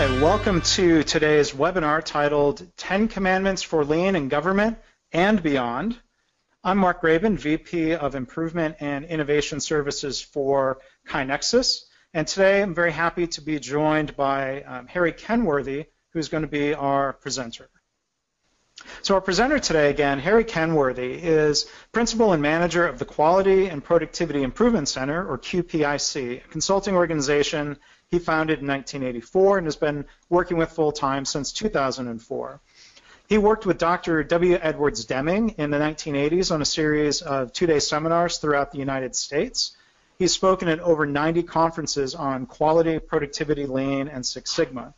Hi, welcome to today's webinar titled 10 Commandments for Lean in Government and Beyond. I'm Mark Graban, VP of Improvement and Innovation Services for KaiNexus. And today I'm very happy to be joined by um, Harry Kenworthy, who's going to be our presenter. So our presenter today, again, Harry Kenworthy, is principal and manager of the Quality and Productivity Improvement Center, or QPIC, a consulting organization he founded in 1984 and has been working with full-time since 2004. He worked with Dr. W. Edwards Deming in the 1980s on a series of two-day seminars throughout the United States. He's spoken at over 90 conferences on quality, productivity, lean, and Six Sigma.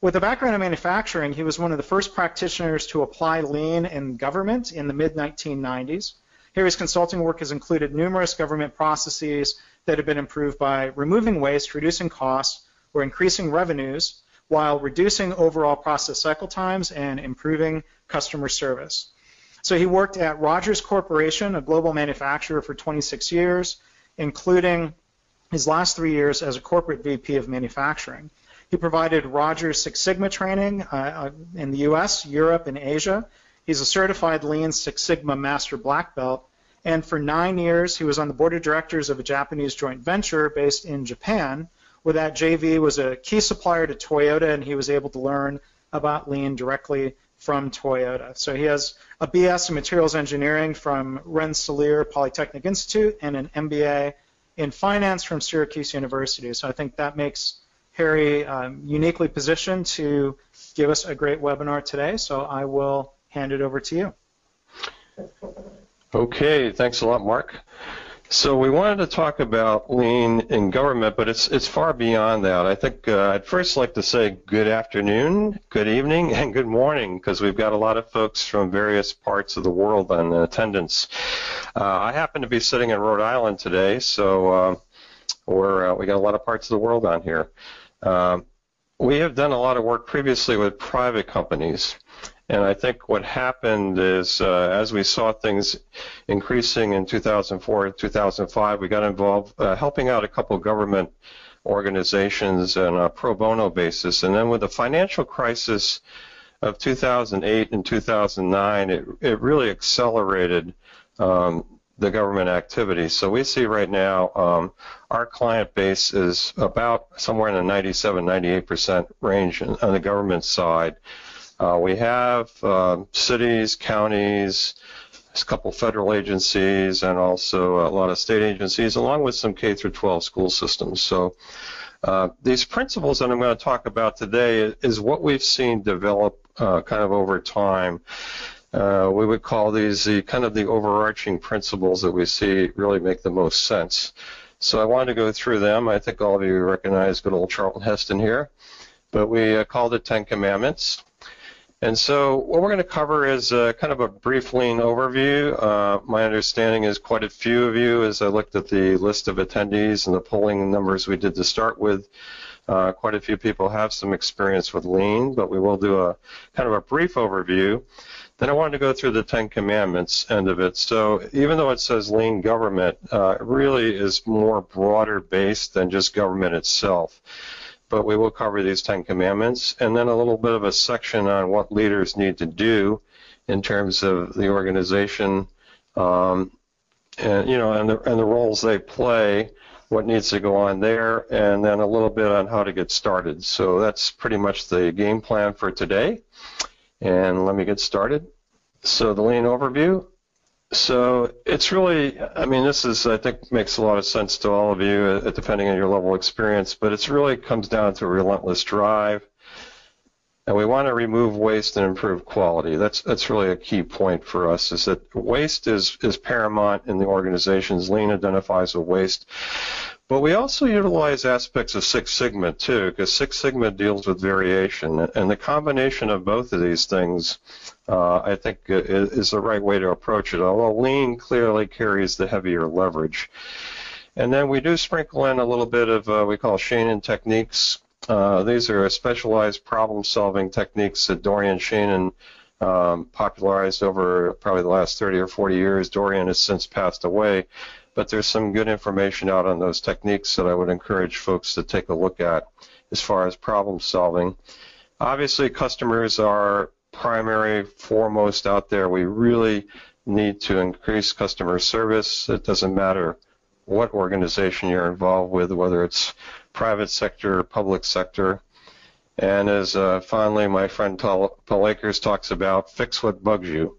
With a background in manufacturing, he was one of the first practitioners to apply lean in government in the mid-1990s. Harry's consulting work has included numerous government processes that have been improved by removing waste, reducing costs, or increasing revenues while reducing overall process cycle times and improving customer service. So he worked at Rogers Corporation, a global manufacturer, for 26 years, including his last three years as a corporate VP of manufacturing. He provided Rogers Six Sigma training uh, uh, in the US, Europe, and Asia. He's a certified Lean Six Sigma Master Black Belt. And for nine years, he was on the board of directors of a Japanese joint venture based in Japan, where that JV was a key supplier to Toyota, and he was able to learn about Lean directly from Toyota. So he has a BS in materials engineering from Rensselaer Polytechnic Institute and an MBA in finance from Syracuse University. So I think that makes Harry um, uniquely positioned to give us a great webinar today, so I will hand it over to you. Okay, thanks a lot, Mark. So we wanted to talk about lean in government, but it's it's far beyond that. I think uh, I'd first like to say good afternoon, good evening, and good morning because we've got a lot of folks from various parts of the world in attendance. Uh, I happen to be sitting in Rhode Island today, so uh, we're uh, we got a lot of parts of the world on here. Um, we have done a lot of work previously with private companies. And I think what happened is, uh, as we saw things increasing in 2004 and 2005, we got involved uh, helping out a couple government organizations on a pro bono basis. And then with the financial crisis of 2008 and 2009, it, it really accelerated um, the government activity. So we see right now um, our client base is about somewhere in the 97, 98% range on the government side. Uh, we have uh, cities, counties, a couple federal agencies, and also a lot of state agencies, along with some K through 12 school systems. So uh, these principles that I'm going to talk about today is what we've seen develop uh, kind of over time. Uh, we would call these the kind of the overarching principles that we see really make the most sense. So I wanted to go through them. I think all of you recognize good old Charlton Heston here, but we uh, called it Ten Commandments. And so what we're going to cover is uh, kind of a brief lean overview. Uh, my understanding is quite a few of you, as I looked at the list of attendees and the polling numbers we did to start with, uh, quite a few people have some experience with lean, but we will do a kind of a brief overview. Then I wanted to go through the Ten Commandments end of it. So even though it says lean government, uh, it really is more broader based than just government itself. But we will cover these Ten Commandments and then a little bit of a section on what leaders need to do in terms of the organization um, and you know and the, and the roles they play what needs to go on there, and then a little bit on how to get started. So that's pretty much the game plan for today. And let me get started. So the lean overview. So it's really, I mean, this is, I think, makes a lot of sense to all of you, uh, depending on your level of experience, but it really comes down to a relentless drive. And we want to remove waste and improve quality. That's that's really a key point for us. Is that waste is is paramount in the organizations. Lean identifies a waste, but we also utilize aspects of Six Sigma too, because Six Sigma deals with variation, and the combination of both of these things, uh, I think, is the right way to approach it. Although Lean clearly carries the heavier leverage. And then we do sprinkle in a little bit of uh, we call Shainin techniques. Uh, these are specialized problem-solving techniques that Dorian Shainin um, popularized over probably the last 30 or 40 years. Dorian has since passed away, but there's some good information out on those techniques that I would encourage folks to take a look at as far as problem solving. Obviously, customers are primary, foremost out there. We really need to increase customer service. It doesn't matter what organization you're involved with, whether it's private sector, or public sector. And as uh, finally my friend Paul Akers talks about, fix what bugs you.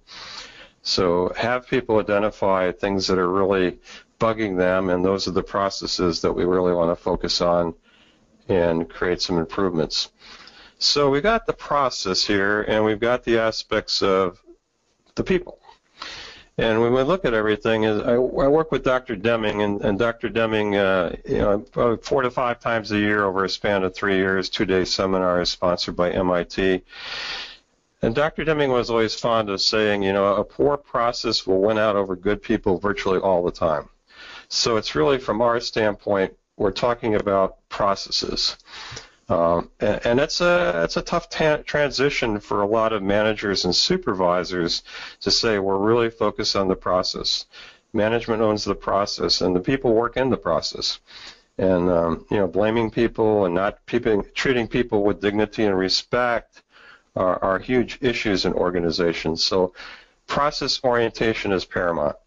So have people identify things that are really bugging them, and those are the processes that we really want to focus on and create some improvements. So we got the process here, and we've got the aspects of the people. And when we look at everything, I, I work with Dr. Deming, and, and Dr. Deming, uh, you know, four to five times a year over a span of three years, two-day seminars sponsored by MIT. And Dr. Deming was always fond of saying, you know, a poor process will win out over good people virtually all the time. So it's really, from our standpoint, we're talking about processes. Um, and, and it's a it's a tough ta- transition for a lot of managers and supervisors to say we're really focused on the process. Management owns the process, and the people work in the process. And um, you know, blaming people and not people, treating people with dignity and respect are, are huge issues in organizations. So, process orientation is paramount.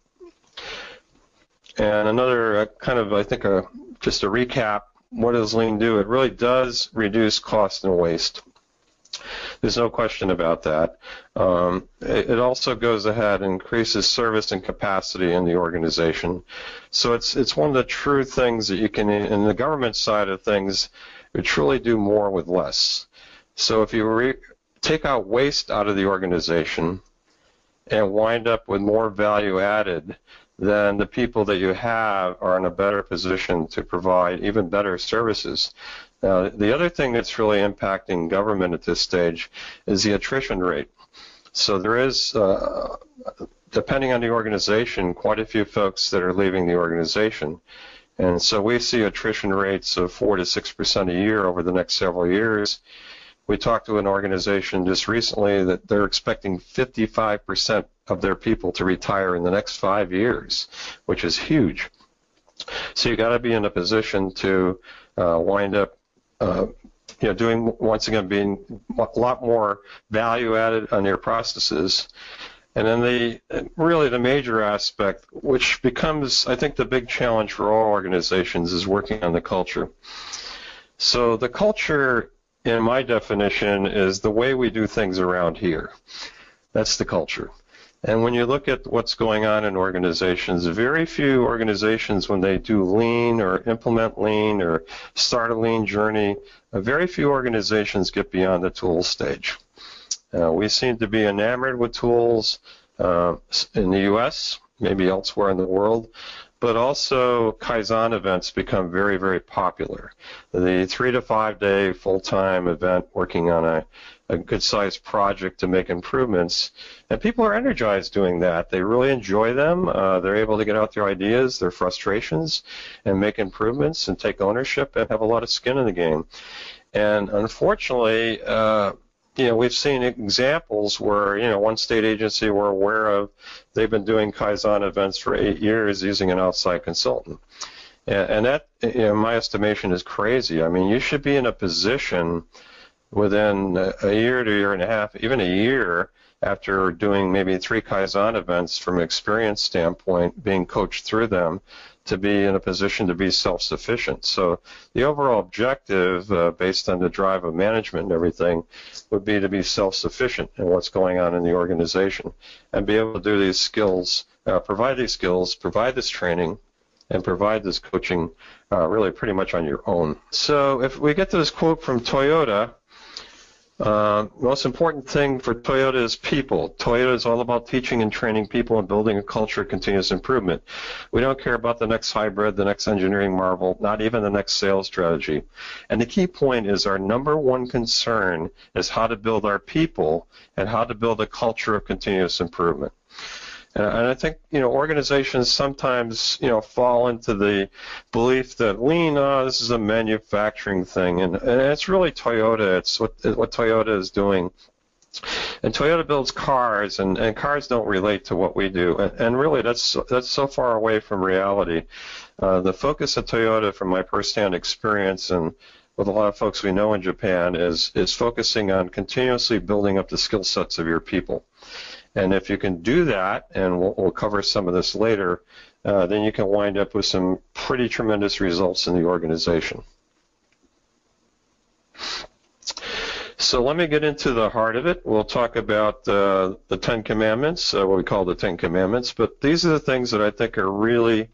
And another uh, kind of, I think, a, just a recap what does lean do? It really does reduce cost and waste. There's no question about that. Um, it, it, also goes ahead and increases service and capacity in the organization. So it's it's one of the true things that you can, in the government side of things, you truly do more with less. So if you re- take out waste out of the organization and wind up with more value added, then the people that you have are in a better position to provide even better services. Now, the other thing that's really impacting government at this stage is the attrition rate. So there is, uh, depending on the organization, quite a few folks that are leaving the organization. And so we see attrition rates of 4 to 6% a year over the next several years. We talked to an organization just recently that they're expecting 55% of their people to retire in the next five years, which is huge. So you got to be in a position to uh, wind up, uh, you know, doing once again being a lot more value added on your processes. And then the really the major aspect, which becomes I think the big challenge for all organizations, is working on the culture. So the culture, in my definition, is the way we do things around here. That's the culture. And when you look at what's going on in organizations, very few organizations, when they do lean or implement lean or start a lean journey, uh, very few organizations get beyond the tool stage. Uh, we seem to be enamored with tools uh, in the U.S., maybe elsewhere in the world, but also Kaizen events become very, very popular. The three to five day full time event working on a a good sized project to make improvements. And people are energized doing that. They really enjoy them. Uh, they're able to get out their ideas, their frustrations, and make improvements and take ownership and have a lot of skin in the game. And unfortunately, uh, you know, we've seen examples where, you know, one state agency we're aware of, they've been doing Kaizen events for eight years using an outside consultant. And, that, you know, in my estimation, is crazy. I mean, you should be in a position within a year to a year and a half, even a year after doing maybe three Kaizen events from an experience standpoint, being coached through them to be in a position to be self-sufficient. So the overall objective, uh, based on the drive of management and everything, would be to be self-sufficient in what's going on in the organization and be able to do these skills, uh, provide these skills, provide this training, and provide this coaching uh, really pretty much on your own. So if we get to this quote from Toyota, uh, most important thing for Toyota is people. Toyota is all about teaching and training people and building a culture of continuous improvement. We don't care about the next hybrid, the next engineering marvel, not even the next sales strategy. And the key point is our number one concern is how to build our people and how to build a culture of continuous improvement. And I think you know organizations sometimes you know fall into the belief that lean, oh, this is a manufacturing thing, and, and it's really Toyota. It's what what Toyota is doing. And Toyota builds cars, and, and cars don't relate to what we do. And, and really, that's that's so far away from reality. Uh, the focus of Toyota, from my firsthand experience and with a lot of folks we know in Japan is is focusing on continuously building up the skill sets of your people. And if you can do that, and we'll, we'll cover some of this later, uh, then you can wind up with some pretty tremendous results in the organization. So let me get into the heart of it. We'll talk about uh, the Ten Commandments, uh, what we call the Ten Commandments, but these are the things that I think are really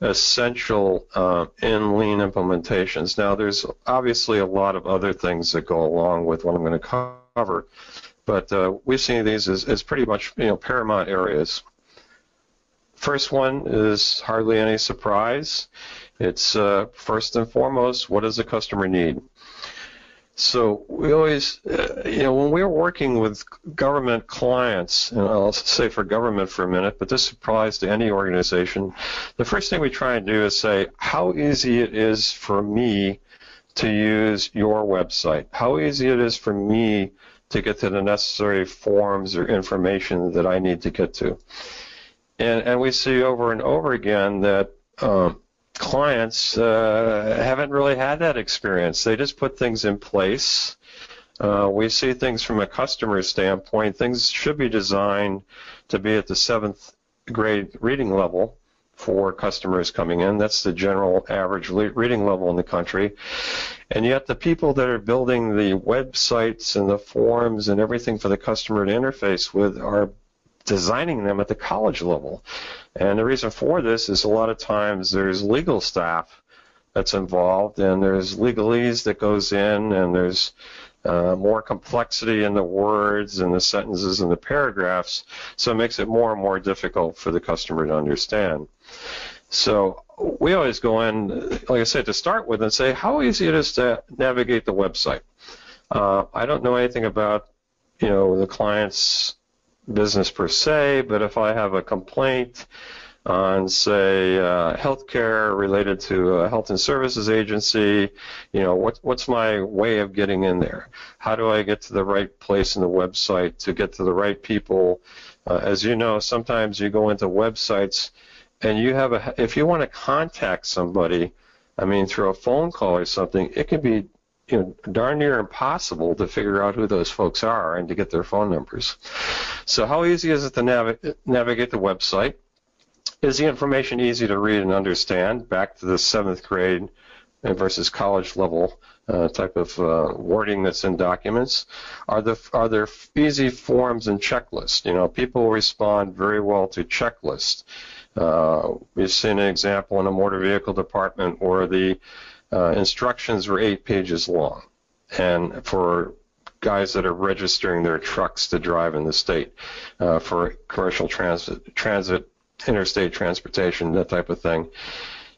essential uh, in lean implementations. Now, there's obviously a lot of other things that go along with what I'm going to cover, but uh, we see these as, as pretty much you know paramount areas. First one is hardly any surprise. It's uh, first and foremost, what does the customer need? So we always, uh, you know, when we're working with government clients, and I'll say for government for a minute, but this applies to any organization, the first thing we try and do is say how easy it is for me to use your website, how easy it is for me to get to the necessary forms or information that I need to get to. And, and we see over and over again that um, clients uh, haven't really had that experience. They just put things in place. Uh, we see things from a customer standpoint. Things should be designed to be at the seventh grade reading level for customers coming in. That's the general average reading level in the country. And yet the people that are building the websites and the forms and everything for the customer to interface with are designing them at the college level. And the reason for this is a lot of times there's legal staff that's involved, and there's legalese that goes in, and there's uh, more complexity in the words and the sentences and the paragraphs, so it makes it more and more difficult for the customer to understand. So we always go in, like I said, to start with and say how easy it is to navigate the website. Uh, I don't know anything about, you know, the client's business per se, but if I have a complaint on, say, uh, healthcare related to a health and services agency, you know, what, what's my way of getting in there? How do I get to the right place in the website to get to the right people? Uh, as you know, sometimes you go into websites and you have a, if you want to contact somebody, I mean, through a phone call or something, it can be you know, darn near impossible to figure out who those folks are and to get their phone numbers. So how easy is it to nav- navigate the website? Is the information easy to read and understand? Back to the seventh grade versus college level uh, type of uh, wording that's in documents. Are the are there easy forms and checklists? You know, people respond very well to checklists. Uh, we've seen an example in a motor vehicle department where the uh, instructions were eight pages long, and for guys that are registering their trucks to drive in the state uh, for commercial transit, transit, interstate transportation, that type of thing.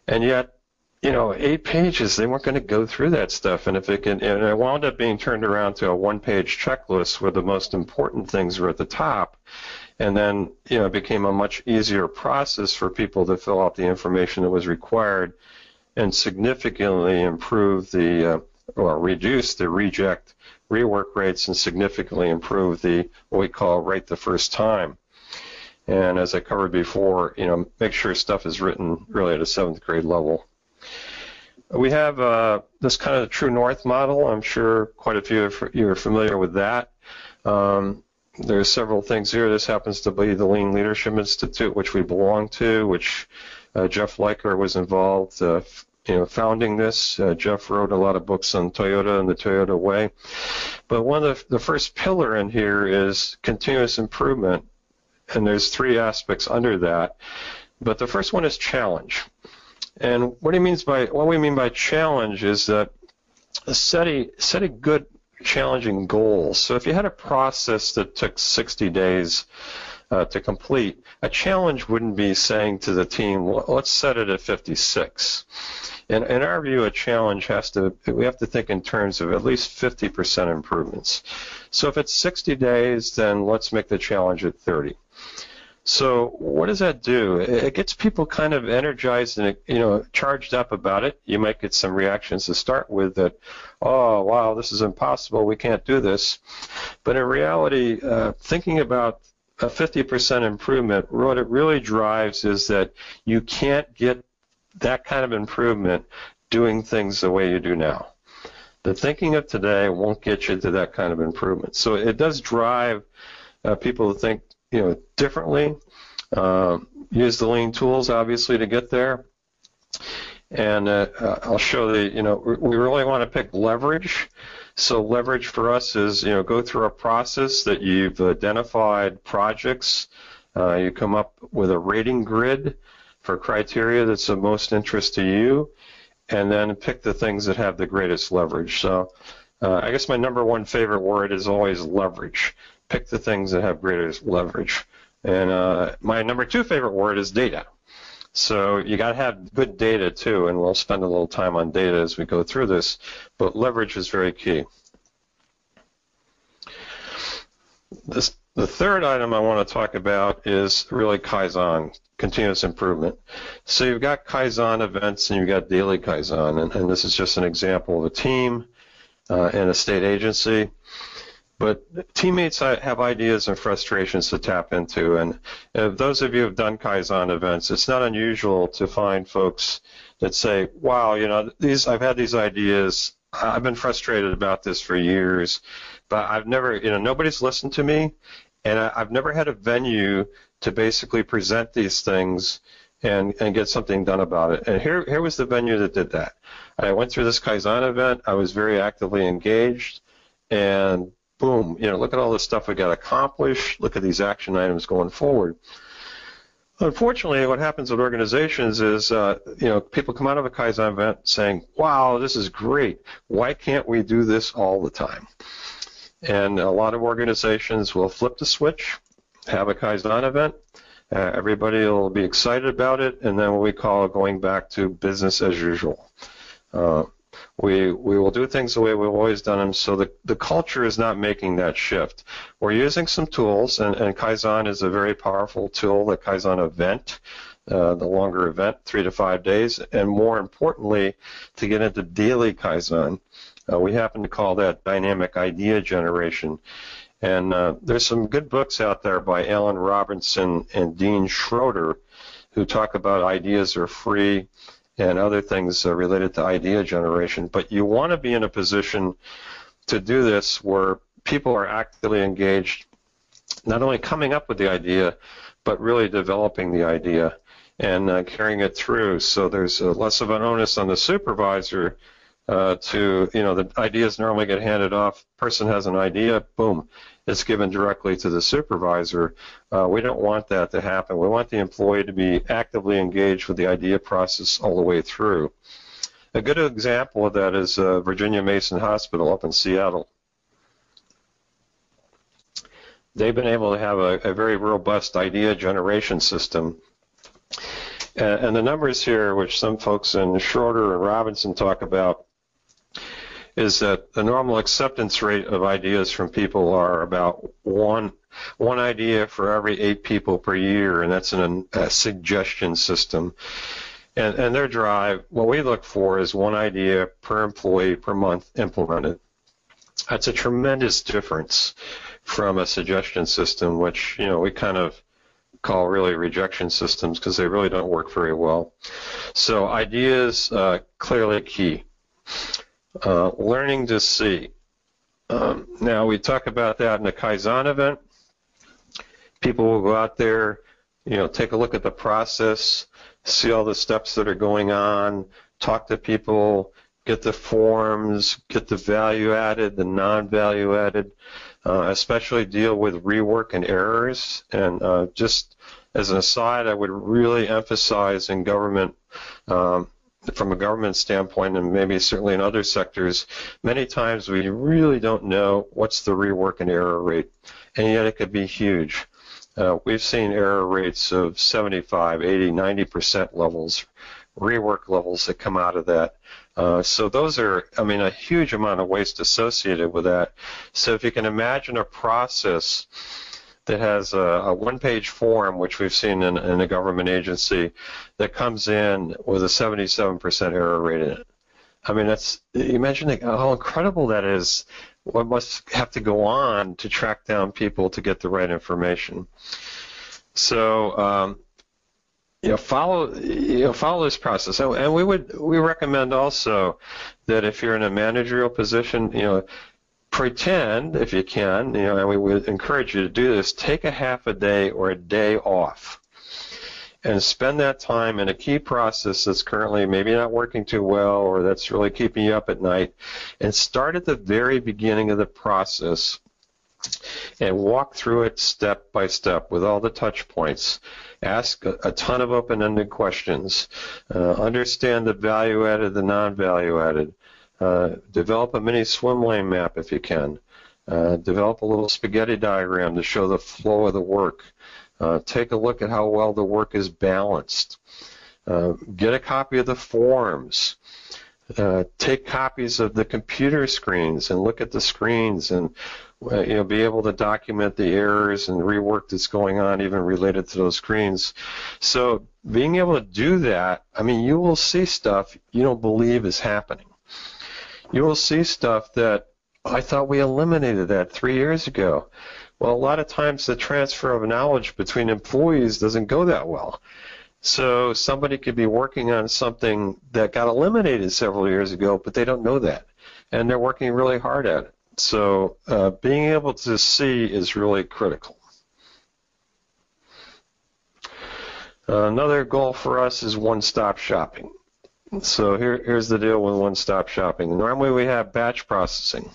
And yet, you know, eight pages, they weren't going to go through that stuff. And if it can, and it wound up being turned around to a one-page checklist where the most important things were at the top. And then, you know, it became a much easier process for people to fill out the information that was required and significantly improve the uh, or reduce the reject rework rates and significantly improve the what we call right the first time. And as I covered before, you know, make sure stuff is written really at a seventh grade level. We have uh, this kind of true north model. I'm sure quite a few of you are familiar with that. Um, there's several things here. This happens to be the Lean Leadership Institute, which we belong to, which uh, Jeff Liker was involved, uh, you know, founding this. Uh, Jeff wrote a lot of books on Toyota and the Toyota Way. But one of the, the first pillar in here is continuous improvement, and there's three aspects under that. But the first one is challenge. And what he means by what we mean by challenge is that a setting setting good challenging goals. So if you had a process that took 60 days uh, to complete, a challenge wouldn't be saying to the team, let's set it at 56. In, in our view, a challenge has to, we have to think in terms of at least 50% improvements. So if it's 60 days, then let's make the challenge at 30. So what does that do? It gets people kind of energized and you know charged up about it. You might get some reactions to start with that, oh wow, this is impossible. We can't do this. But in reality, uh, thinking about a 50% improvement, what it really drives is that you can't get that kind of improvement doing things the way you do now. The thinking of today won't get you to that kind of improvement. So it does drive uh, people to think, you know, differently. Uh, use the lean tools, obviously, to get there. And uh, uh I'll show the, you know, we really want to pick leverage. So leverage for us is, you know, go through a process that you've identified projects. Uh, you come up with a rating grid for criteria that's of most interest to you and then pick the things that have the greatest leverage. So uh, I guess my number one favorite word is always leverage. Pick the things that have greatest leverage. And uh, my number two favorite word is data. So you got to have good data too, and we'll spend a little time on data as we go through this. But leverage is very key. This, the third item I want to talk about is really Kaizen continuous improvement. So you've got Kaizen events and you've got daily Kaizen, and, and this is just an example of a team uh, and a state agency. But teammates have ideas and frustrations to tap into, and those of you who have done Kaizen events, it's not unusual to find folks that say, "Wow, you know, these I've had these ideas. I've been frustrated about this for years, but I've never, you know, nobody's listened to me, and I've never had a venue to basically present these things and, and get something done about it. And here, here was the venue that did that. I went through this Kaizen event. I was very actively engaged, and boom, you know, look at all the stuff we got accomplished. Look at these action items going forward. Unfortunately, what happens with organizations is, uh, you know, people come out of a Kaizen event saying, "Wow, this is great. Why can't we do this all the time?" And a lot of organizations will flip the switch have a Kaizen event. Uh, everybody will be excited about it, and then what we call going back to business as usual. Uh, we we will do things the way we've always done them. So the the culture is not making that shift. We're using some tools, and, and Kaizen is a very powerful tool. The Kaizen event, uh, the longer event, three to five days, and more importantly, to get into daily Kaizen, uh, we happen to call that dynamic idea generation. And uh, there's some good books out there by Alan Robinson and Dean Schroeder who talk about ideas are free and other things uh, related to idea generation. But you want to be in a position to do this where people are actively engaged, not only coming up with the idea, but really developing the idea and uh, carrying it through. So there's uh, less of an onus on the supervisor uh, to, you know, the ideas normally get handed off. Person has an idea, boom, it's given directly to the supervisor. Uh, we don't want that to happen. We want the employee to be actively engaged with the idea process all the way through. A good example of that is uh, Virginia Mason Hospital up in Seattle. They've been able to have a, a very robust idea generation system. And, and the numbers here, which some folks in Schroeder and Robinson talk about, is that the normal acceptance rate of ideas from people are about one one idea for every eight people per year, and that's in a, suggestion system. And, and their drive, what we look for is one idea per employee per month implemented. That's a tremendous difference from a suggestion system, which you know we kind of call really rejection systems because they really don't work very well. So ideas uh, clearly key. Uh, learning to see. Um, now, we talk about that in the Kaizen event. People will go out there, you know, take a look at the process, see all the steps that are going on, talk to people, get the forms, get the value added, the non-value added, uh, especially deal with rework and errors. And uh, just as an aside, I would really emphasize in government um, from a government standpoint, and maybe certainly in other sectors, many times we really don't know what's the rework and error rate, and yet it could be huge. Uh, we've seen error rates of 75, 80, 90% levels, rework levels that come out of that. Uh, so those are, I mean, a huge amount of waste associated with that. So if you can imagine a process that has a, a one-page form, which we've seen in, in a government agency, that comes in with a 77% error rate in it. I mean, that's imagine how incredible that is. What must have to go on to track down people to get the right information. So, um, you know, follow you know follow this process, and we would we recommend also that if you're in a managerial position, you know, pretend if you can, you know, and we would encourage you to do this. Take a half a day or a day off, and spend that time in a key process that's currently maybe not working too well or that's really keeping you up at night, and start at the very beginning of the process and walk through it step by step with all the touch points. Ask a, a ton of open-ended questions. Uh, understand the value added, the non-value added. Uh, develop a mini swim lane map if you can. Uh, develop a little spaghetti diagram to show the flow of the work. Uh, take a look at how well the work is balanced. Get a copy of the forms. Uh, take copies of the computer screens and look at the screens and uh, you know, be able to document the errors and rework that's going on, even related to those screens. So being able to do that, I mean, you will see stuff you don't believe is happening. You will see stuff that I thought we eliminated that three years ago. Well, a lot of times the transfer of knowledge between employees doesn't go that well. So somebody could be working on something that got eliminated several years ago, but they don't know that. And they're working really hard at it. So uh, being able to see is really critical. Uh, another goal for us is one-stop shopping. So here, here's the deal with one-stop shopping. Normally we have batch processing.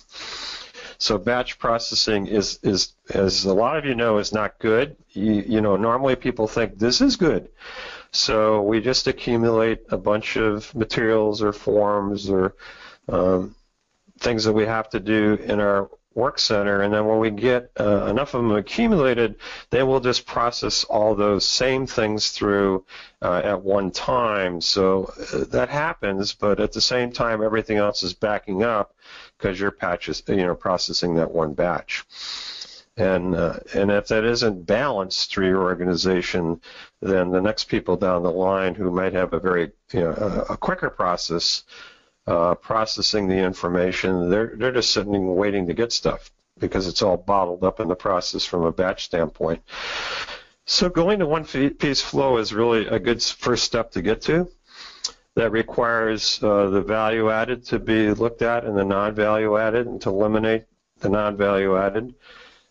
So batch processing is, is, as a lot of you know, is not good. You, you know, normally people think this is good. So we just accumulate a bunch of materials or forms or um, things that we have to do in our work center, and then when we get uh, enough of them accumulated, then we'll just process all those same things through uh, at one time. So uh, that happens, but at the same time, everything else is backing up because your patch is, you know, processing that one batch. And uh, and if that isn't balanced through your organization, then the next people down the line who might have a very you know a, a quicker process uh, processing the information. They're they're just sitting waiting to get stuff because it's all bottled up in the process from a batch standpoint. So going to one piece flow is really a good first step to get to. That requires uh, the value added to be looked at and the non-value added, and to eliminate the non-value added.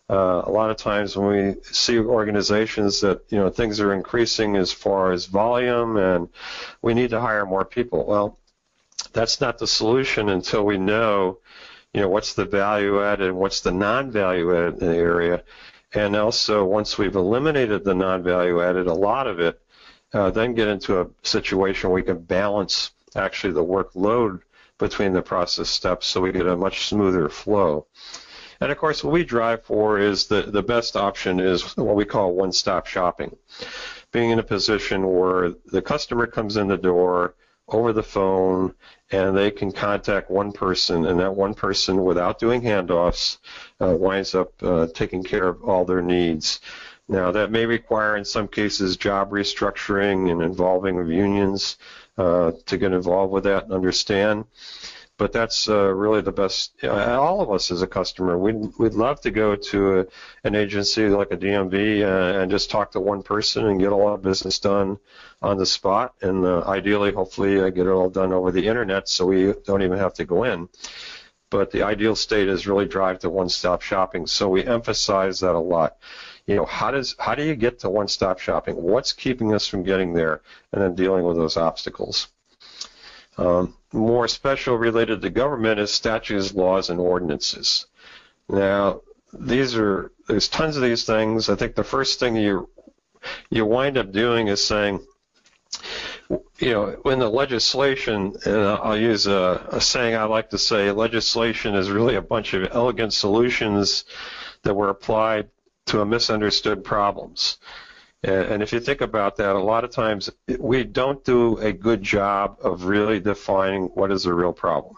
Uh, a lot of times when we see organizations that you know things are increasing as far as volume and we need to hire more people. Well, that's not the solution until we know, you know, what's the value added and what's the non-value added in the area. And also, once we've eliminated the non-value added, a lot of it, uh, then get into a situation where we can balance actually the workload between the process steps so we get a much smoother flow. And of course, what we drive for is the, the best option is what we call one-stop shopping. Being in a position where the customer comes in the door, over the phone and they can contact one person and that one person without doing handoffs uh, winds up uh, taking care of all their needs. Now that may require in some cases job restructuring and involving of unions uh, to get involved with that and understand but that's uh, really the best. all of us as a customer, we'd, we'd love to go to a, an agency like a DMV uh, and just talk to one person and get all of business done on the spot. And uh, ideally, hopefully, uh, get it all done over the internet so we don't even have to go in. But the ideal state is really drive to one-stop shopping. So we emphasize that a lot. You know, how does how do you get to one-stop shopping? What's keeping us from getting there? And then dealing with those obstacles. Um, more special related to government is statutes, laws, and ordinances. Now, these are there's tons of these things. I think the first thing you you wind up doing is saying, you know, when the legislation, and I'll use a, a saying I like to say, legislation is really a bunch of elegant solutions that were applied to a misunderstood problems. And if you think about that, a lot of times we don't do a good job of really defining what is the real problem.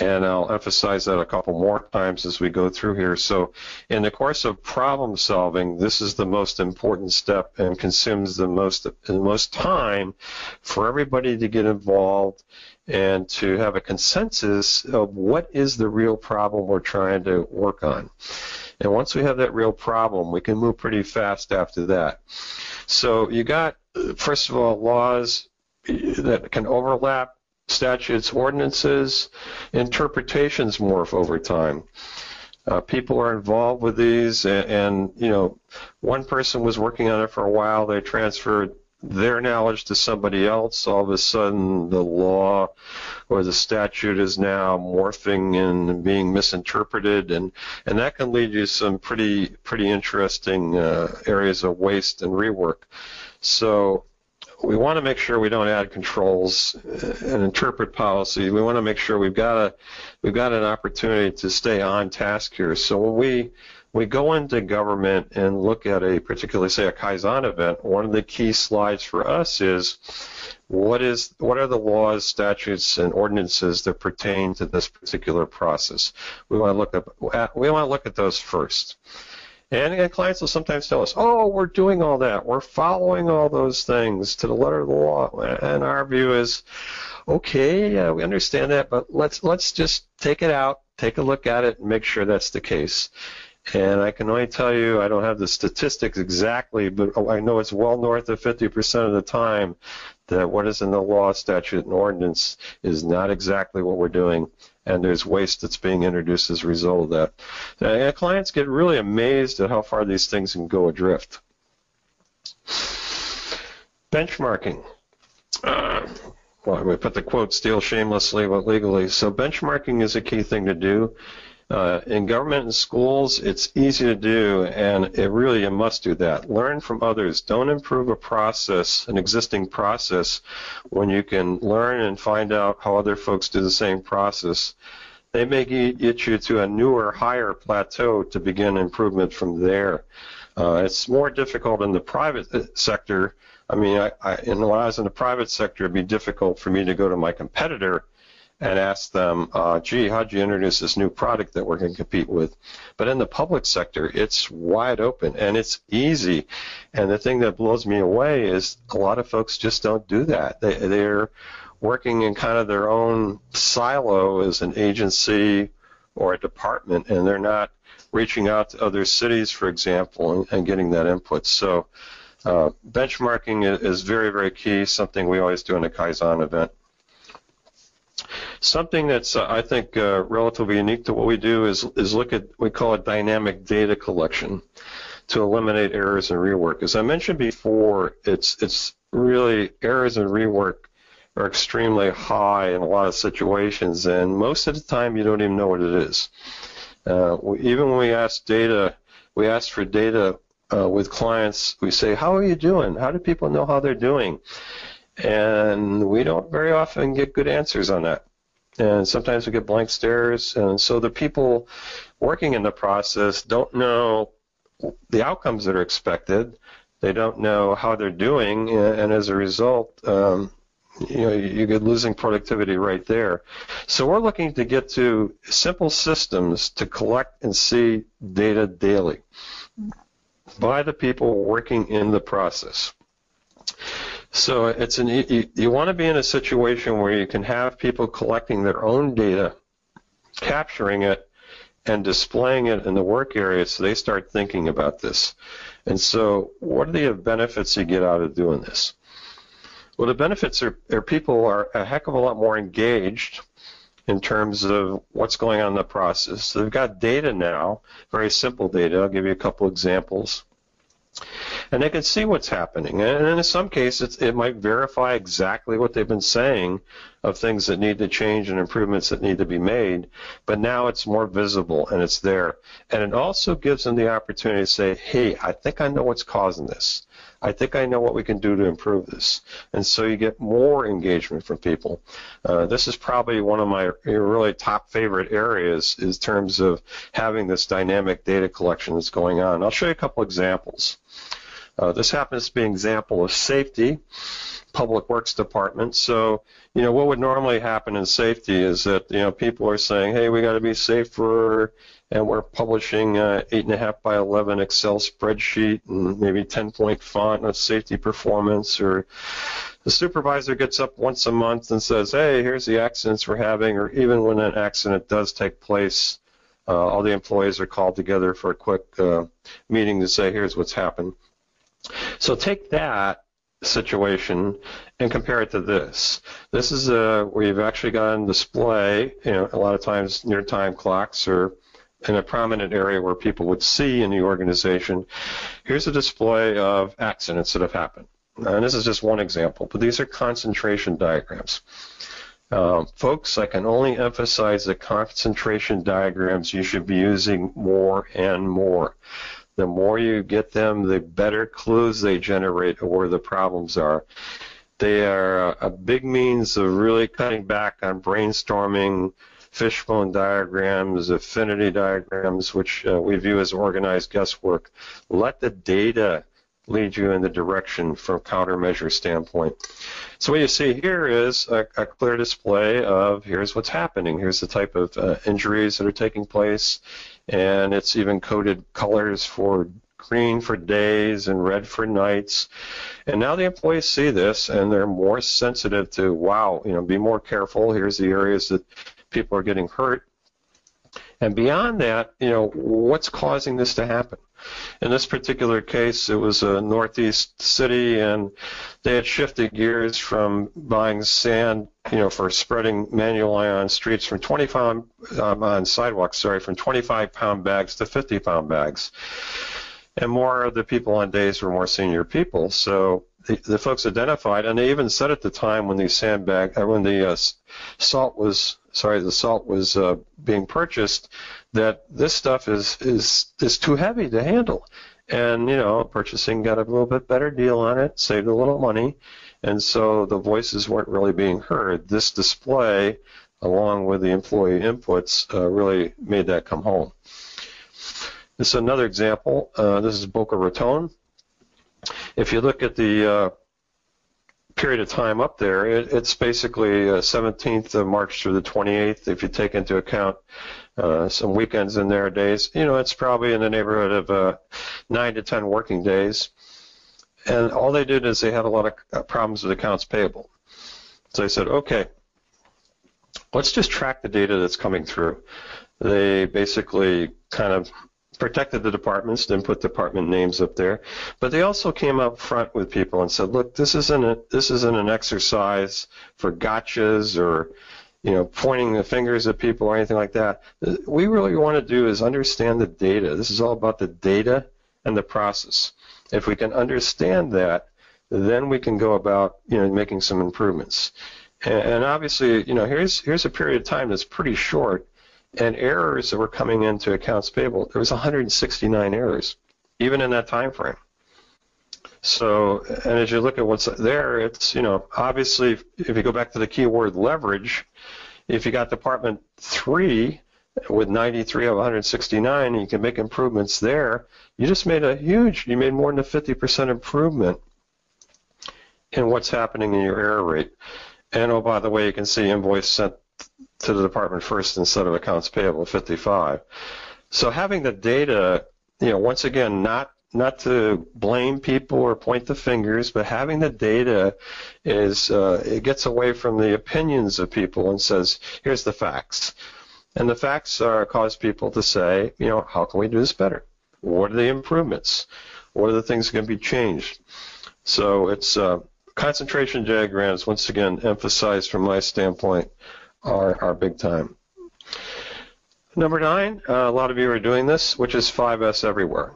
And I'll emphasize that a couple more times as we go through here. So in the course of problem solving, this is the most important step and consumes the most, the most time for everybody to get involved and to have a consensus of what is the real problem we're trying to work on. And once we have that real problem, we can move pretty fast after that. So you got first of all, laws that can overlap statutes, ordinances, interpretations morph over time. Uh, people are involved with these, and, and, you know, one person was working on it for a while. They transferred their knowledge to somebody else. All of a sudden, the law or the statute is now morphing and being misinterpreted, and and that can lead you to some pretty pretty interesting uh, areas of waste and rework. So we want to make sure we don't add controls and interpret policy. We want to make sure we've got a we've got an opportunity to stay on task here. So when we we go into government and look at a particularly say a Kaizen event, one of the key slides for us is what is what are the laws, statutes, and ordinances that pertain to this particular process. We want to look at we want to look at those first. And, clients will sometimes tell us, "Oh, we're doing all that. We're following all those things to the letter of the law." And our view is, okay, uh, we understand that, but let's let's just take it out, take a look at it, and make sure that's the case. And I can only tell you, I don't have the statistics exactly, but I know it's well north of 50% of the time that what is in the law, statute, and ordinance is not exactly what we're doing, and there's waste that's being introduced as a result of that. And clients get really amazed at how far these things can go adrift. Benchmarking. Uh, well, we put the quote, steal shamelessly but legally. So benchmarking is a key thing to do. Uh, in government and schools, it's easy to do, and it really you must do that. Learn from others. Don't improve a process, an existing process, when you can learn and find out how other folks do the same process. They may get you to a newer, higher plateau to begin improvement from there. Uh, it's more difficult in the private uh, sector. I mean, I, I, in, when I was in the private sector, it'd be difficult for me to go to my competitor and ask them, uh, gee, how'd you introduce this new product that we're going to compete with? But in the public sector, it's wide open and it's easy. And the thing that blows me away is a lot of folks just don't do that. They, they're working in kind of their own silo as an agency or a department, and they're not reaching out to other cities, for example, and, and getting that input. So uh, benchmarking is very, very key, something we always do in a Kaizen event. Something that's, uh, I think, uh, relatively unique to what we do is, is look at, we call it dynamic data collection to eliminate errors and rework. As I mentioned before, it's, it's really errors and rework are extremely high in a lot of situations, and most of the time you don't even know what it is. Uh, we, even when we ask data, we ask for data uh, with clients. We say, "How are you doing? How do people know how they're doing?" And we don't very often get good answers on that and sometimes we get blank stares. And so the people working in the process don't know the outcomes that are expected. They don't know how they're doing, and as a result, um, you know, you get losing productivity right there. So we're looking to get to simple systems to collect and see data daily by the people working in the process. So it's an you, you want to be in a situation where you can have people collecting their own data, capturing it, and displaying it in the work area so they start thinking about this. And so what are the benefits you get out of doing this? Well, the benefits are, are people are a heck of a lot more engaged in terms of what's going on in the process. So they've got data now, very simple data. I'll give you a couple examples and they can see what's happening. And in some cases, it might verify exactly what they've been saying of things that need to change and improvements that need to be made. But now it's more visible and it's there. And it also gives them the opportunity to say, hey, I think I know what's causing this. I think I know what we can do to improve this. And so you get more engagement from people. Uh, this is probably one of my really top favorite areas in terms of having this dynamic data collection that's going on. I'll show you a couple examples. Uh, this happens to be an example of safety, public works department. So, you know, what would normally happen in safety is that, you know, people are saying, hey, we got to be safer, and we're publishing a 8.5 by 11 Excel spreadsheet and maybe 10 point font of safety performance, or the supervisor gets up once a month and says, hey, here's the accidents we're having, or even when an accident does take place, uh, all the employees are called together for a quick uh, meeting to say, here's what's happened. So take that situation and compare it to this. This is a where you've actually got on display, you know, a lot of times near time clocks or in a prominent area where people would see in the organization. Here's a display of accidents that have happened. And this is just one example, but these are concentration diagrams. Um, folks, I can only emphasize the concentration diagrams you should be using more and more. The more you get them, the better clues they generate of where the problems are. They are a big means of really cutting back on brainstorming, fishbone diagrams, affinity diagrams, which uh, we view as organized guesswork. Let the data lead you in the direction from countermeasure standpoint. So what you see here is a, a clear display of here's what's happening. Here's the type of uh, injuries that are taking place, and it's even coded colors for green for days and red for nights. And now the employees see this and they're more sensitive to, wow, you know, be more careful. Here's the areas that people are getting hurt. And beyond that, you know, what's causing this to happen? In this particular case, it was a northeast city, and they had shifted gears from buying sand, you know, for spreading manually on streets from 25 um, on sidewalks, sorry, from 25 pound bags to 50 pound bags. And more of the people on days were more senior people, so the, the folks identified, and they even said at the time when the sandbag, uh, when the uh, salt was, sorry, the salt was uh, being purchased, that this stuff is is is too heavy to handle. And you know, purchasing got a little bit better deal on it, saved a little money, and so the voices weren't really being heard. This display, along with the employee inputs, uh, really made that come home. This is another example. Uh, this is Boca Raton. If you look at the uh, period of time up there, it, it's basically uh, 17th of March through the 28th. If you take into account uh, some weekends in there days, you know, it's probably in the neighborhood of uh, nine to 10 working days. And all they did is they had a lot of uh, problems with accounts payable. So they said, okay, let's just track the data that's coming through. They basically kind of protected the departments, didn't put department names up there, but they also came up front with people and said, "Look, this isn't a, this isn't an exercise for gotchas or." You know, pointing the fingers at people or anything like that. We really want to do is understand the data. This is all about the data and the process. If we can understand that, then we can go about you know making some improvements. And, obviously, you know, here's here's a period of time that's pretty short and errors that were coming into accounts payable. There was 169 errors, even in that time frame. So, and as you look at what's there, it's you know obviously if you go back to the keyword leverage, if you got department three with 93 of 169, and you can make improvements there. You just made a huge, you made more than a 50% improvement in what's happening in your error rate. And oh, by the way, you can see invoice sent to the department first instead of accounts payable 55. So having the data, you know, once again, not not to blame people or point the fingers, but having the data is uh, it gets away from the opinions of people and says, here's the facts. And the facts are cause people to say, you know, how can we do this better? What are the improvements? What are the things that can be changed? So it's uh, concentration diagrams, once again, emphasized from my standpoint, are, are big time. Number nine, uh, a lot of you are doing this, which is 5S everywhere.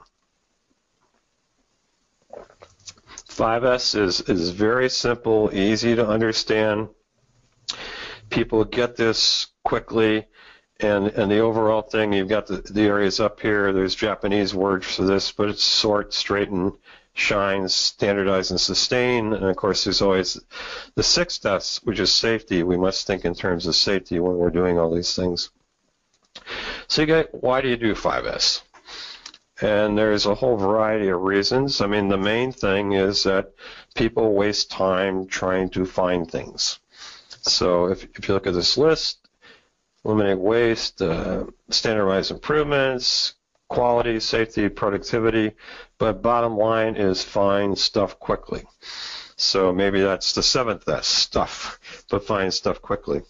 5S is, is very simple, easy to understand. People get this quickly, and, and the overall thing, you've got the, the areas up here, there's Japanese words for this, but it's sort, straighten, shines, standardize, and sustain. And of course, there's always the sixth S, which is safety. We must think in terms of safety when we're doing all these things. So you get, why do you do 5S? And there's a whole variety of reasons. I mean, the main thing is that people waste time trying to find things. So if, if you look at this list, eliminate waste, uh, standardize improvements, quality, safety, productivity, but bottom line is find stuff quickly. So maybe that's the seventh S, stuff, but find stuff quickly.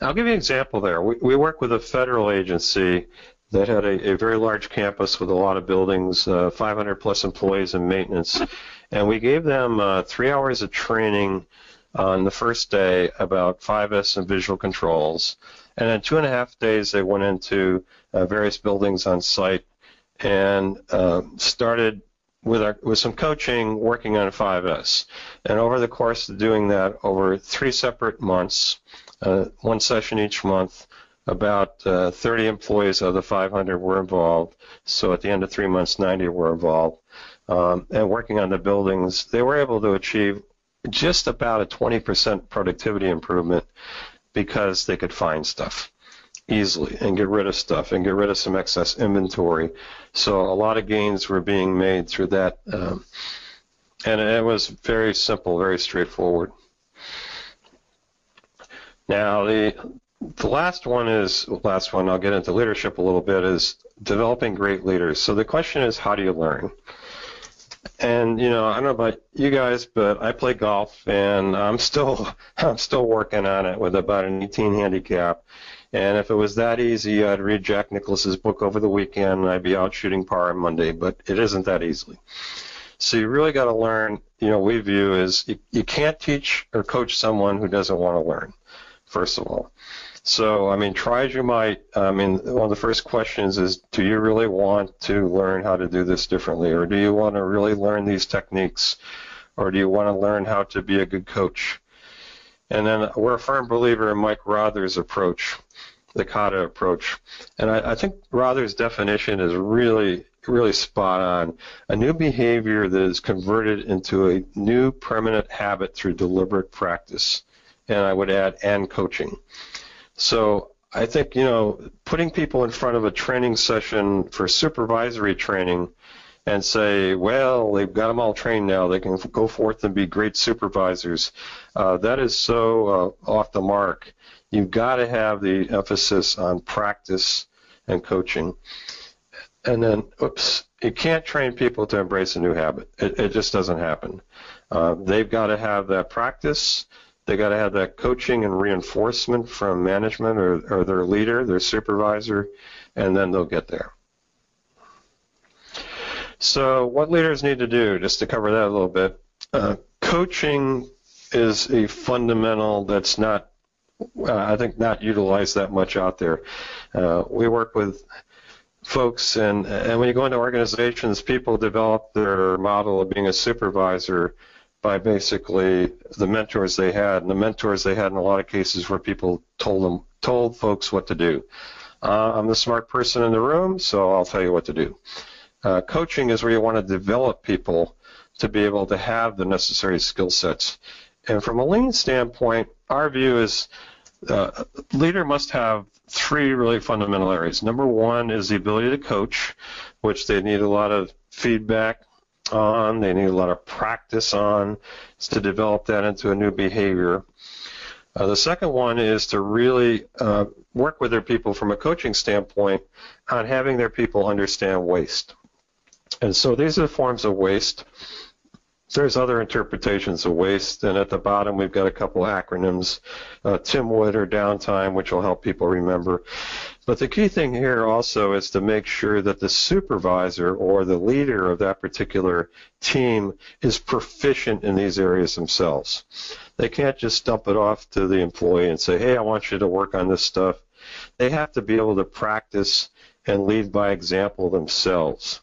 I'll give you an example there. We, we work with a federal agency that had a, a, very large campus with a lot of buildings, uh, 500 plus employees in maintenance, And we gave them uh, three hours of training on the first day about 5S and visual controls. And in two and a half days, they went into uh, various buildings on site and uh, started with, our, with some coaching working on 5S. And over the course of doing that over three separate months, uh, one session each month, about uh, 30 employees of the 500 were involved. So at the end of three months, 90 were involved. Um, and working on the buildings, they were able to achieve just about a 20% productivity improvement because they could find stuff easily and get rid of stuff and get rid of some excess inventory. So a lot of gains were being made through that. Um, and it was very simple, very straightforward. Now the the last one is last one. I'll get into leadership a little bit. Is developing great leaders. So the question is, how do you learn? And you know, I don't know about you guys, but I play golf, and I'm still I'm still working on it with about an 18 handicap. And if it was that easy, I'd read Jack Nicklaus's book over the weekend, and I'd be out shooting par on Monday. But it isn't that easily. So you really got to learn. You know, we view is you, you can't teach or coach someone who doesn't want to learn. First of all. So, I mean, try as you might, I mean, one of the first questions is, do you really want to learn how to do this differently? Or do you want to really learn these techniques? Or do you want to learn how to be a good coach? And then we're a firm believer in Mike Rother's approach, the kata approach. And I, I think Rother's definition is really, really spot on. A new behavior that is converted into a new permanent habit through deliberate practice. And I would add, and coaching. So I think, you know, putting people in front of a training session for supervisory training and say, well, they've got them all trained now, they can go forth and be great supervisors, uh, that is so uh, off the mark. You've got to have the emphasis on practice and coaching. And then, oops, you can't train people to embrace a new habit. It, it just doesn't happen. Uh, they've got to have that practice they got to have that coaching and reinforcement from management or, or their leader, their supervisor, and then they'll get there. So, what leaders need to do, just to cover that a little bit, uh, coaching is a fundamental that's not, uh, I think, not utilized that much out there. Uh, we work with folks, and, and when you go into organizations, people develop their model of being a supervisor by basically the mentors they had, and the mentors they had in a lot of cases were people told them told folks what to do. Uh, I'm the smart person in the room, so I'll tell you what to do. Uh, coaching is where you want to develop people to be able to have the necessary skill sets. And from a lean standpoint, our view is uh, leader must have three really fundamental areas. Number one is the ability to coach, which they need a lot of feedback, on, they need a lot of practice on to develop that into a new behavior. Uh, the second one is to really uh, work with their people from a coaching standpoint on having their people understand waste. And so these are the forms of waste. There's other interpretations of waste, and at the bottom we've got a couple acronyms, uh, TIMWOOD or downtime, which will help people remember. But the key thing here also is to make sure that the supervisor or the leader of that particular team is proficient in these areas themselves. They can't just dump it off to the employee and say, hey, I want you to work on this stuff. They have to be able to practice and lead by example themselves.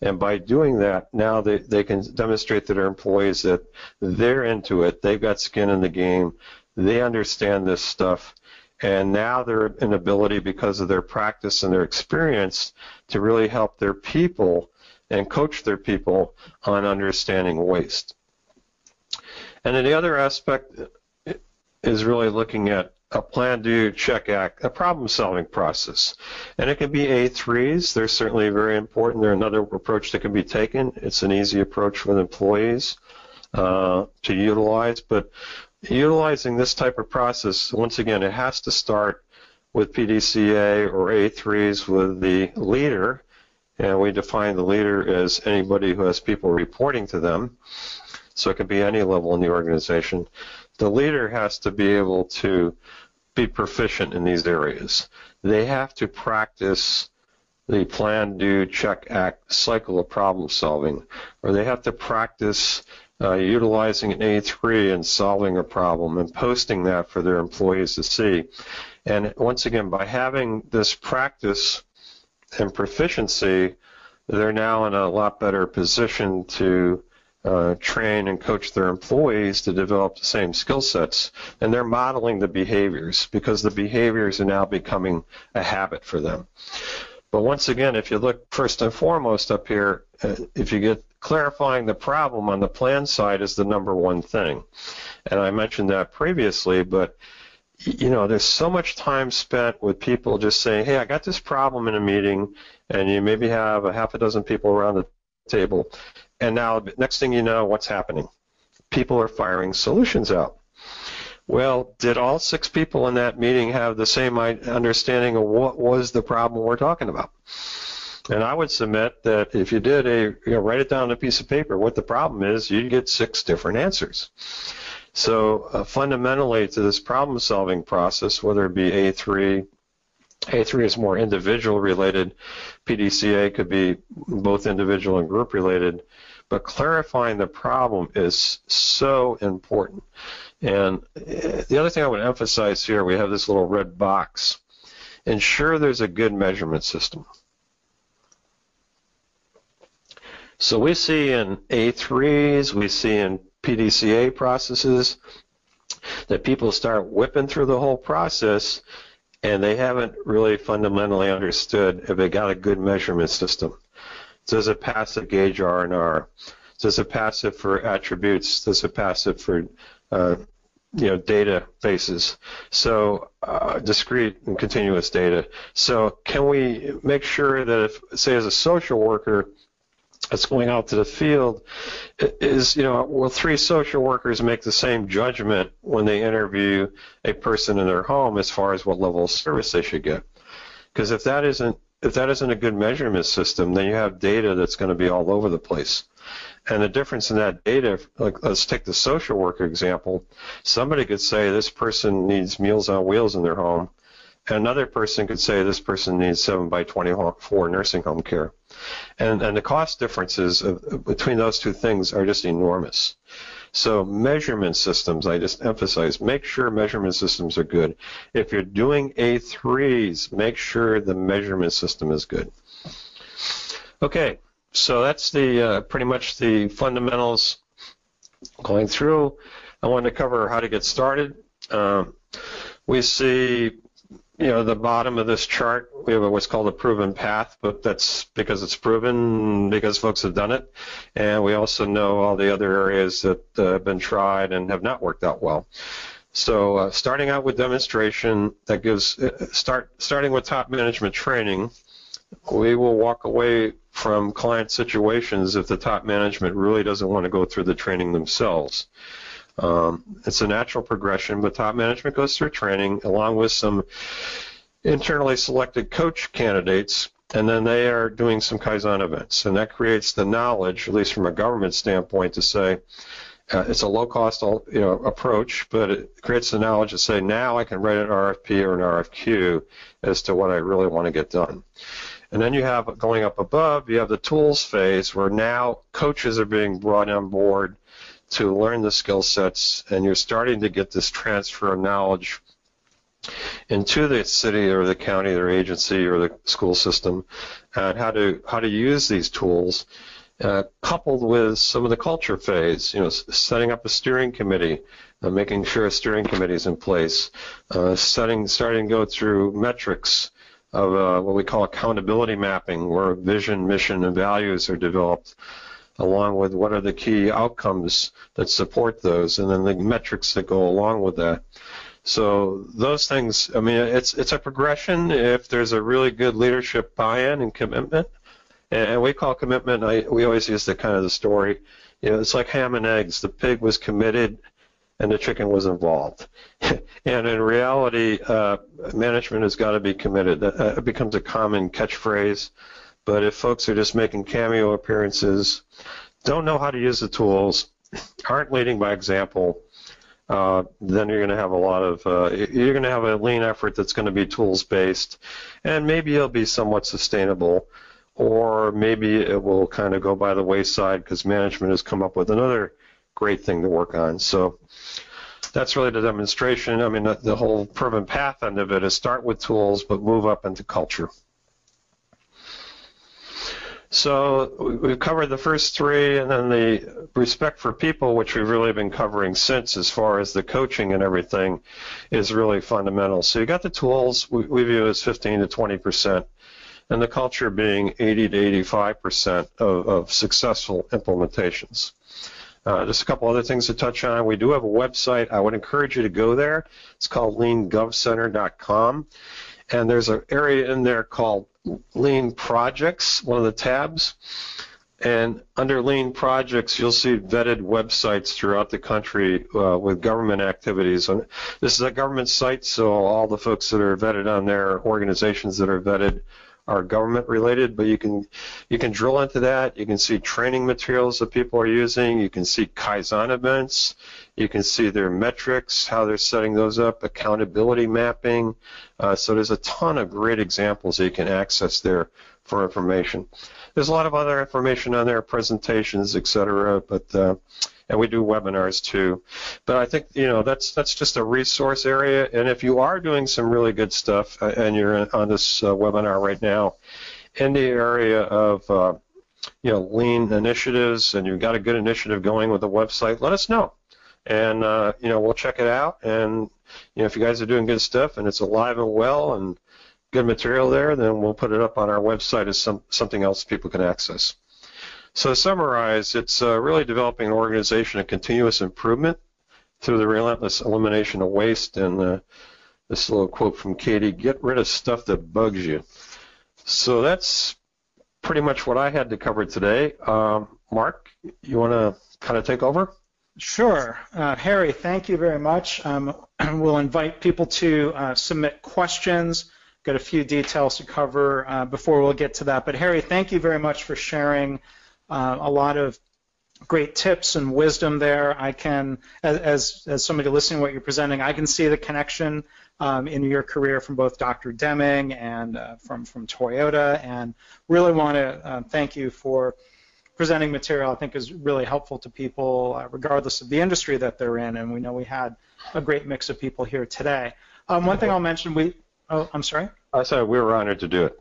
And by doing that, now they, they can demonstrate to their employees that they're into it, they've got skin in the game, they understand this stuff, and now they're an ability because of their practice and their experience to really help their people and coach their people on understanding waste. And then the other aspect is really looking at a plan, do, check, act, a problem-solving process. And it can be A3s. They're certainly very important. They're another approach that can be taken. It's an easy approach with employees uh, to utilize. But utilizing this type of process, once again, it has to start with PDCA or A3s with the leader. And we define the leader as anybody who has people reporting to them. So it can be any level in the organization the leader has to be able to be proficient in these areas. They have to practice the plan, do, check, act cycle of problem solving, or they have to practice uh, utilizing an A3 and solving a problem and posting that for their employees to see. And once again, by having this practice and proficiency, they're now in a lot better position to uh, train and coach their employees to develop the same skill sets. And they're modeling the behaviors because the behaviors are now becoming a habit for them. But once again, if you look first and foremost up here, uh, if you get clarifying the problem on the plan side is the number one thing. And I mentioned that previously, but you know, there's so much time spent with people just saying, hey, I got this problem in a meeting, and you maybe have a half a dozen people around the table, and now, next thing you know, what's happening? People are firing solutions out. Well, did all six people in that meeting have the same understanding of what was the problem we're talking about? And I would submit that if you did a, you know, write it down on a piece of paper, what the problem is, you'd get six different answers. So uh, fundamentally to this problem solving process, whether it be A3, A3 is more individual related, PDCA could be both individual and group related, but clarifying the problem is so important. And uh, the other thing I would emphasize here, we have this little red box. Ensure there's a good measurement system. So we see in A3s, we see in PDCA processes that people start whipping through the whole process and they haven't really fundamentally understood if they got a good measurement system. Does it pass the gauge R&R? Does it pass it for attributes? Does it pass it for uh, you know databases? So uh, discrete and continuous data. So can we make sure that if, say, as a social worker, that's going out to the field is, you know, will three social workers make the same judgment when they interview a person in their home as far as what level of service they should get? Because if that isn't if that isn't a good measurement system, then you have data that's going to be all over the place. And the difference in that data, like let's take the social worker example. Somebody could say this person needs Meals on Wheels in their home. And another person could say this person needs 7 by 24 nursing home care. And, and the cost differences of, between those two things are just enormous. So measurement systems, I just emphasize, make sure measurement systems are good. If you're doing A3s, make sure the measurement system is good. Okay, so that's the uh, pretty much the fundamentals going through. I wanted to cover how to get started. Um, we see you know, the bottom of this chart, we have what's called a proven path, but that's because it's proven because folks have done it. And we also know all the other areas that uh, have been tried and have not worked out well. So uh, starting out with demonstration, that gives, uh, start starting with top management training, we will walk away from client situations if the top management really doesn't want to go through the training themselves. Um, it's a natural progression, but top management goes through training along with some internally selected coach candidates, and then they are doing some Kaizen events. And that creates the knowledge, at least from a government standpoint, to say, uh, it's a low-cost you know, approach, but it creates the knowledge to say, now I can write an RFP or an RFQ as to what I really want to get done. And then you have, going up above, you have the tools phase where now coaches are being brought on board to learn the skill sets, and you're starting to get this transfer of knowledge into the city or the county or agency or the school system and how to how to use these tools uh, coupled with some of the culture phase you know setting up a steering committee uh, making sure a steering committee is in place uh, setting starting to go through metrics of uh, what we call accountability mapping where vision mission and values are developed along with what are the key outcomes that support those, and then the metrics that go along with that. So those things, I mean, it's it's a progression if there's a really good leadership buy-in and commitment. And we call commitment. I, we always use the kind of the story. You know, it's like ham and eggs. The pig was committed, and the chicken was involved. and in reality, uh, management has got to be committed. Uh, it becomes a common catchphrase. But if folks are just making cameo appearances, don't know how to use the tools, aren't leading by example, uh, then you're going to have a lot of uh, you're going to have a lean effort that's going to be tools based, and maybe it'll be somewhat sustainable, or maybe it will kind of go by the wayside because management has come up with another great thing to work on. So that's really the demonstration. I mean, the, the whole proven path end of it is start with tools, but move up into culture. So we've covered the first three, and then the respect for people, which we've really been covering since, as far as the coaching and everything, is really fundamental. So you got the tools we, view as 15 to 20 percent, and the culture being 80 to 85 percent of, of successful implementations. Uh, just a couple other things to touch on. We do have a website. I would encourage you to go there. It's called leangovcenter.com. And there's an area in there called Lean Projects, one of the tabs. And under Lean Projects, you'll see vetted websites throughout the country uh, with government activities. And this is a government site, so all the folks that are vetted on there, organizations that are vetted, are government related, but you can you can drill into that. You can see training materials that people are using. You can see Kaizen events. You can see their metrics, how they're setting those up, accountability mapping. Uh, so there's a ton of great examples that you can access there for information. There's a lot of other information on there, presentations, etc. But uh, and we do webinars too. But I think you know that's that's just a resource area. And if you are doing some really good stuff uh, and you're on this uh, webinar right now in the area of uh, you know lean initiatives and you've got a good initiative going with the website, let us know. And uh, you know we'll check it out. And you know if you guys are doing good stuff and it's alive and well and good material there, then we'll put it up on our website as some, something else people can access. So to summarize, it's uh, really developing an organization of continuous improvement through the relentless elimination of waste and uh, this little quote from Katie, get rid of stuff that bugs you. So that's pretty much what I had to cover today. Um, Mark, you want to kind of take over? Sure. Uh, Harry, thank you very much. Um, we'll invite people to uh, submit questions. Got a few details to cover uh, before we'll get to that. But Harry, thank you very much for sharing uh, a lot of great tips and wisdom there. I can, as, as somebody listening to what you're presenting, I can see the connection um, in your career from both Dr. Deming and uh, from, from Toyota, and really want to uh, thank you for presenting material I think is really helpful to people uh, regardless of the industry that they're in, and we know we had a great mix of people here today. Um, one thing I'll mention, we, oh, I'm sorry? I said we were honored to do it.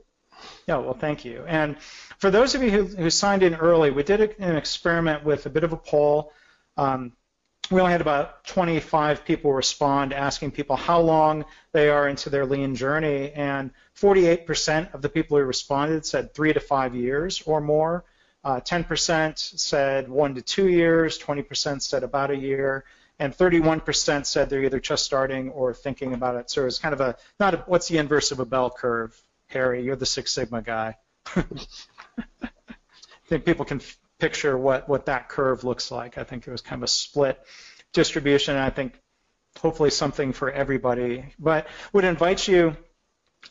Yeah, well, thank you. And for those of you who, who signed in early, we did an experiment with a bit of a poll. Um, we only had about 25 people respond asking people how long they are into their lean journey, and 48% of the people who responded said three to five years or more. Uh, 10% said one to two years, 20% said about a year, and 31% said they're either just starting or thinking about it. So it's kind of a not a, what's the inverse of a bell curve, Harry? You're the Six Sigma guy. I think people can f- picture what, what that curve looks like. I think it was kind of a split distribution, and I think hopefully something for everybody. But would invite you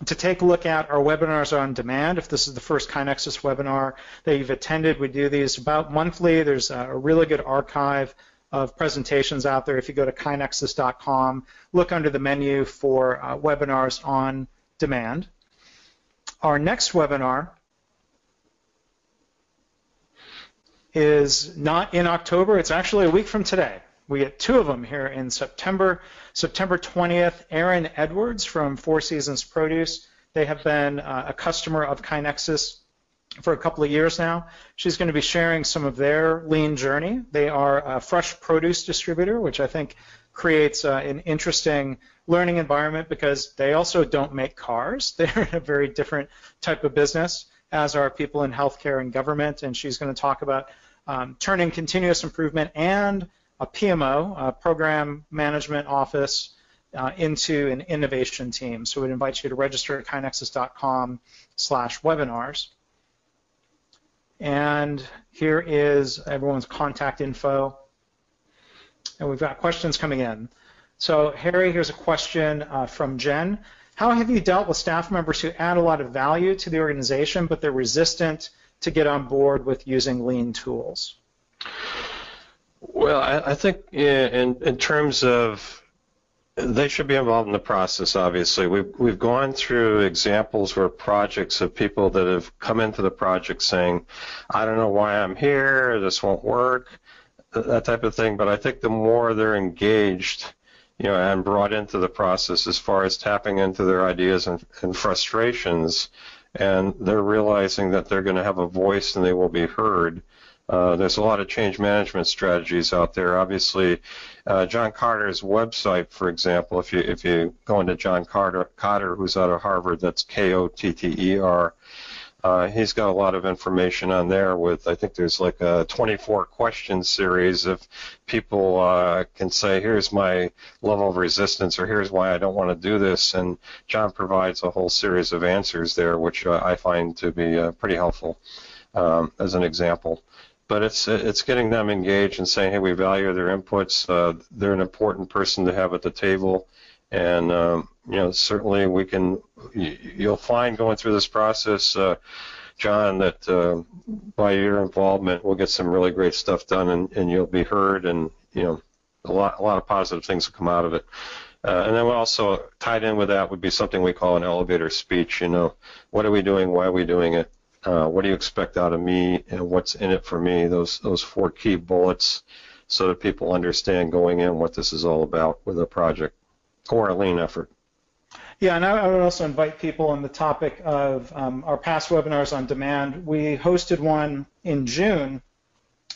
to take a look at our webinars on demand. If this is the first KaiNexus webinar that you've attended, we do these about monthly. There's a really good archive of presentations out there. If you go to kainexus.com, look under the menu for uh, webinars on demand. Our next webinar is not in October. It's actually a week from today. We get two of them here in September. September 20th, Erin Edwards from Four Seasons Produce. They have been uh, a customer of KaiNexus for a couple of years now. She's going to be sharing some of their lean journey. They are a fresh produce distributor, which I think creates uh, an interesting learning environment because they also don't make cars. They're in a very different type of business, as are people in healthcare and government. And she's going to talk about um, turning continuous improvement and a PMO, a program management office, uh, into an innovation team. So we'd invite you to register at kainexus.com slash webinars. And here is everyone's contact info. And we've got questions coming in. So Harry, here's a question uh, from Jen. How have you dealt with staff members who add a lot of value to the organization, but they're resistant to get on board with using lean tools? Well, I, I think in in terms of they should be involved in the process. Obviously, we've we've gone through examples where projects of people that have come into the project saying, "I don't know why I'm here. This won't work," that type of thing. But I think the more they're engaged, you know, and brought into the process as far as tapping into their ideas and, and frustrations, and they're realizing that they're going to have a voice and they will be heard uh, there's a lot of change management strategies out there. Obviously, uh, John Carter's website, for example, if you if you go into John Carter, Kotter who's out of Harvard, that's K-O-T-T-E-R. Uh, he's got a lot of information on there with I think there's like a 24 question series if people uh, can say here's my level of resistance or here's why I don't want to do this and John provides a whole series of answers there which uh, I find to be uh, pretty helpful um, as an example but it's it's getting them engaged and saying, hey, we value their inputs. Uh, they're an important person to have at the table, and um, you know certainly we can. You'll find going through this process, uh, John, that uh, by your involvement, we'll get some really great stuff done, and, and you'll be heard, and you know a lot a lot of positive things will come out of it. Uh, and then also tied in with that would be something we call an elevator speech. You know, what are we doing? Why are we doing it? Uh, what do you expect out of me, and what's in it for me. Those those four key bullets, so that people understand going in what this is all about with a project or a lean effort. Yeah, and I would also invite people on the topic of um, our past webinars on demand. We hosted one in June.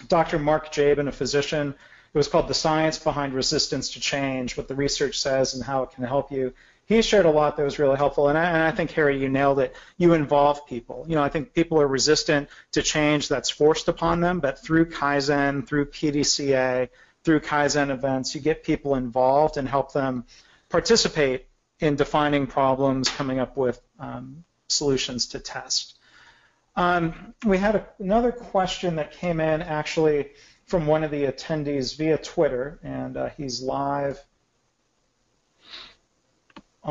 Dr. Mark Jaben, a physician, it was called The Science Behind Resistance to Change, what the research says and how it can help you he shared a lot that was really helpful. And I, and I, think, Harry, you nailed it. You involve people. You know, I think people are resistant to change that's forced upon them, but through Kaizen, through PDCA, through Kaizen events, you get people involved and help them participate in defining problems, coming up with um, solutions to test. Um, we had a, another question that came in actually from one of the attendees via Twitter, and uh, he's live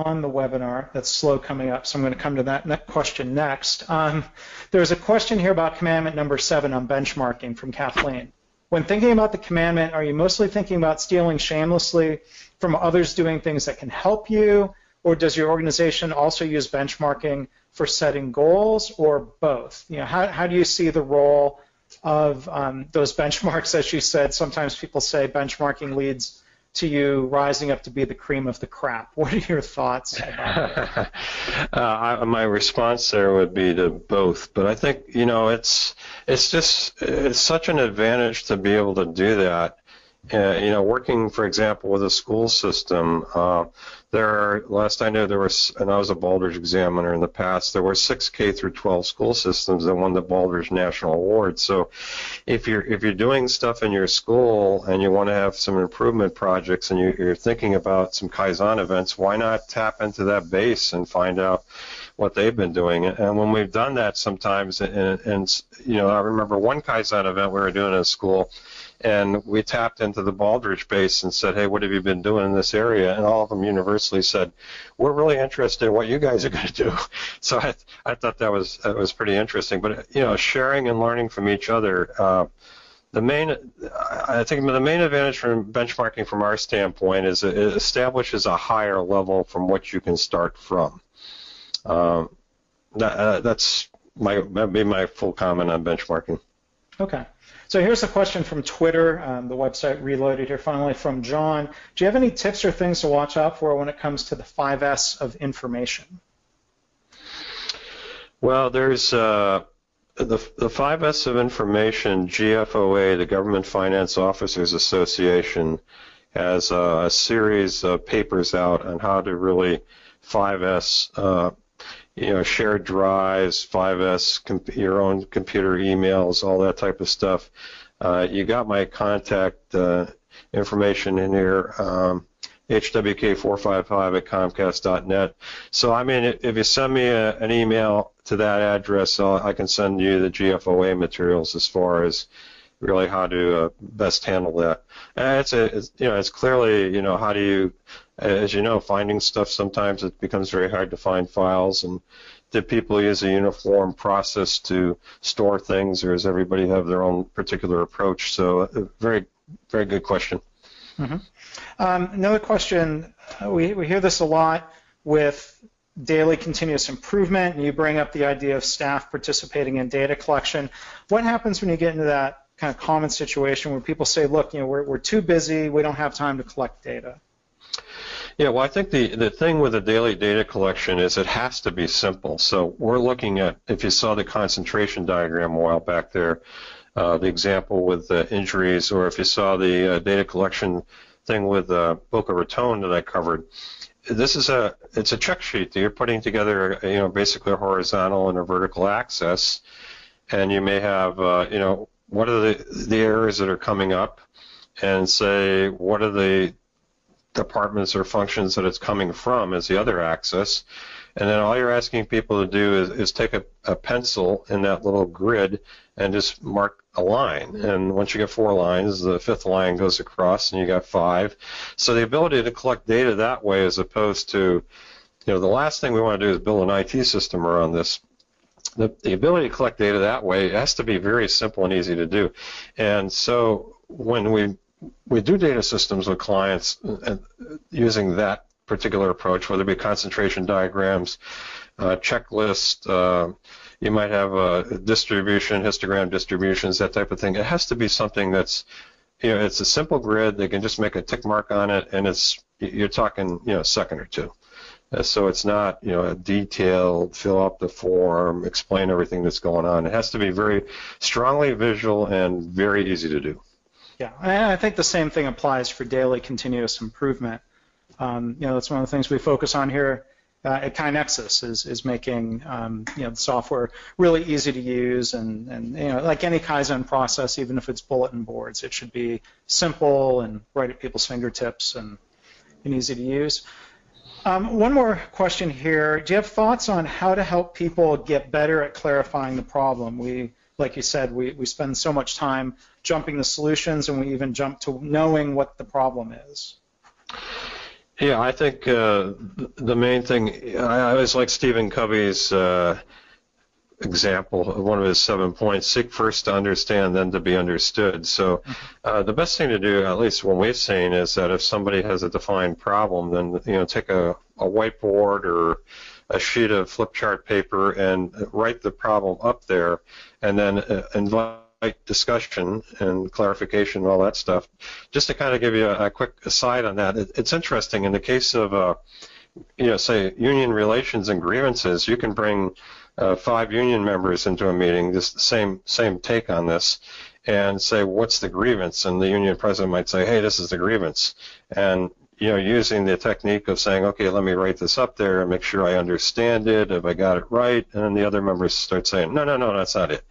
on the webinar. That's slow coming up, so I'm going to come to that question next. Um, there's a question here about commandment number seven on benchmarking from Kathleen. When thinking about the commandment, are you mostly thinking about stealing shamelessly from others doing things that can help you, or does your organization also use benchmarking for setting goals, or both? You know, how, how do you see the role of um, those benchmarks? As you said, sometimes people say benchmarking leads to you rising up to be the cream of the crop. What are your thoughts about that? uh, my response there would be to both, but I think you know it's it's just it's such an advantage to be able to do that. Uh, you know, working, for example, with a school system, uh, there are, last I knew, there was, and I was a Baldrige examiner in the past, there were six K through 12 school systems that won the Baldrige National Award. So if you're, if you're doing stuff in your school and you want to have some improvement projects and you, you're thinking about some Kaizen events, why not tap into that base and find out what they've been doing. And when we've done that sometimes, and, and you know, I remember one Kaizen event we were doing in school, and we tapped into the Baldrige base and said, "Hey, what have you been doing in this area?" And all of them universally said, "We're really interested in what you guys are going to do." So I, I thought that was that was pretty interesting. But you know, sharing and learning from each other. Uh, the main, I think the main advantage from benchmarking from our standpoint is it establishes a higher level from which you can start from. Um, that, uh, that's my that'd be my full comment on benchmarking. Okay. So here's a question from Twitter, um, the website reloaded here finally from John. Do you have any tips or things to watch out for when it comes to the 5S of information? Well, there's uh, the, the 5S of information, GFOA, the Government Finance Officers Association, has uh, a series of papers out on how to really 5S uh, you know, shared drives, 5S, comp- your own computer emails, all that type of stuff. Uh, you got my contact uh, information in here, um, hwk455 at comcast.net. So, I mean, if you send me a, an email to that address, I'll, i can send you the GFOA materials as far as really how to uh, best handle that. And it's, a, it's, you know, it's clearly, you know, how do you as you know, finding stuff sometimes it becomes very hard to find files. And did people use a uniform process to store things, or does everybody have their own particular approach? So, a very very good question. Mm-hmm. Um, another question, uh, we, we hear this a lot with daily continuous improvement, and you bring up the idea of staff participating in data collection. What happens when you get into that kind of common situation where people say, look, you know, we're, we're too busy, we don't have time to collect data? Yeah, well, I think the, the thing with the daily data collection is it has to be simple. So we're looking at, if you saw the concentration diagram a while back there, uh, the example with the injuries, or if you saw the uh, data collection thing with uh, Boca Raton that I covered, this is a it's a check sheet that you're putting together, you know, basically a horizontal and a vertical axis, and you may have, uh, you know, what are the the errors that are coming up, and say what are the departments or functions that it's coming from as the other axis, and then all you're asking people to do is, is take a, a pencil in that little grid and just mark a line. And once you get four lines, the fifth line goes across and you got five. So the ability to collect data that way as opposed to, you know, the last thing we want to do is build an IT system around this. The, the ability to collect data that way has to be very simple and easy to do. And so when we we do data systems with clients and using that particular approach, whether it be concentration diagrams, uh, checklist, uh, you might have a distribution, histogram distributions, that type of thing. It has to be something that's, you know, it's a simple grid. They can just make a tick mark on it, and it's you're talking, you know, a second or two. Uh, so it's not, you know, a detailed fill out the form, explain everything that's going on. It has to be very strongly visual and very easy to do. Yeah, and I think the same thing applies for daily continuous improvement. Um, you know, that's one of the things we focus on here uh, at KaiNexus is, is making um, you know the software really easy to use and, and you know like any Kaizen process, even if it's bulletin boards, it should be simple and right at people's fingertips and, and easy to use. Um, one more question here. Do you have thoughts on how to help people get better at clarifying the problem? We, like you said, we, we spend so much time jumping the solutions and we even jump to knowing what the problem is. Yeah, I think uh, the main thing, I always like Stephen Covey's uh, example, one of his seven points, seek first to understand, then to be understood. So uh, the best thing to do, at least what we've seen, is that if somebody has a defined problem, then you know take a, a whiteboard or a sheet of flip chart paper and write the problem up there, and then uh, invite discussion and clarification and all that stuff. Just to kind of give you a, a quick aside on that, it, it's interesting in the case of, uh, you know, say union relations and grievances, you can bring uh, five union members into a meeting, the same same take on this, and say, what's the grievance? And the union president might say, hey, this is the grievance, and you know, using the technique of saying, okay, let me write this up there and make sure I understand it, if I got it right, and then the other members start saying, no, no, no, that's not it.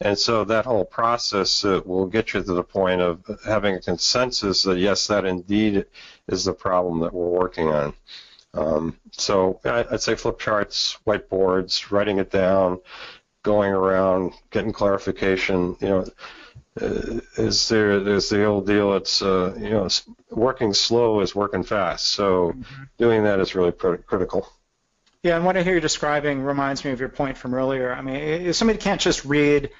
And so that whole process uh, will get you to the point of having a consensus that yes, that indeed is the problem that we're working on. Um, so I'd say flip charts, whiteboards, writing it down, going around, getting clarification. You know, uh, is there? There's the old deal. It's uh, you know, working slow is working fast. So mm-hmm. doing that is really pr- critical. Yeah, and what I hear you describing reminds me of your point from earlier. I mean, somebody can't just read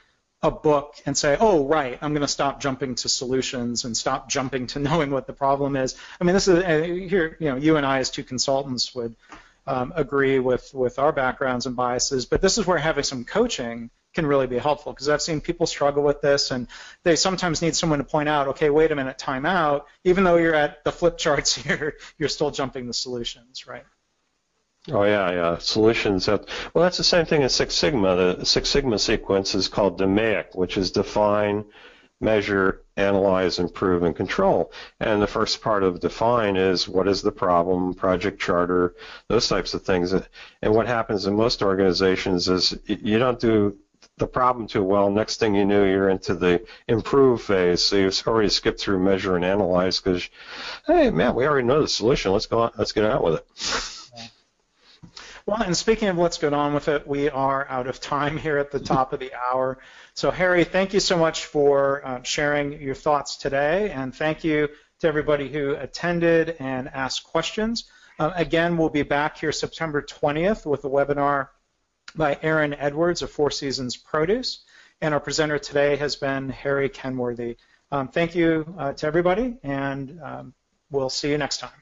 a book and say, oh, right, I'm going to stop jumping to solutions and stop jumping to knowing what the problem is. I mean, this is here, you know, you and I as two consultants would um, agree with, with our backgrounds and biases, but this is where having some coaching can really be helpful because I've seen people struggle with this and they sometimes need someone to point out, okay, wait a minute, time out. Even though you're at the flip charts here, you're still jumping the solutions, right? Oh yeah, yeah. Solutions. That, well, that's the same thing as Six Sigma. The Six Sigma sequence is called DMAIC, which is define, measure, analyze, improve, and control. And the first part of define is what is the problem, project charter, those types of things. And what happens in most organizations is you don't do the problem too well. Next thing you knew, you're into the improve phase. So you've already skipped through measure and analyze because, hey, man, we already know the solution. Let's go. On, let's get out with it. Well, and speaking of what's going on with it, we are out of time here at the top of the hour. So, Harry, thank you so much for uh, sharing your thoughts today, and thank you to everybody who attended and asked questions. Uh, again, we'll be back here September 20th with a webinar by Erin Edwards of Four Seasons Produce, and our presenter today has been Harry Kenworthy. Um, thank you uh, to everybody, and um, we'll see you next time.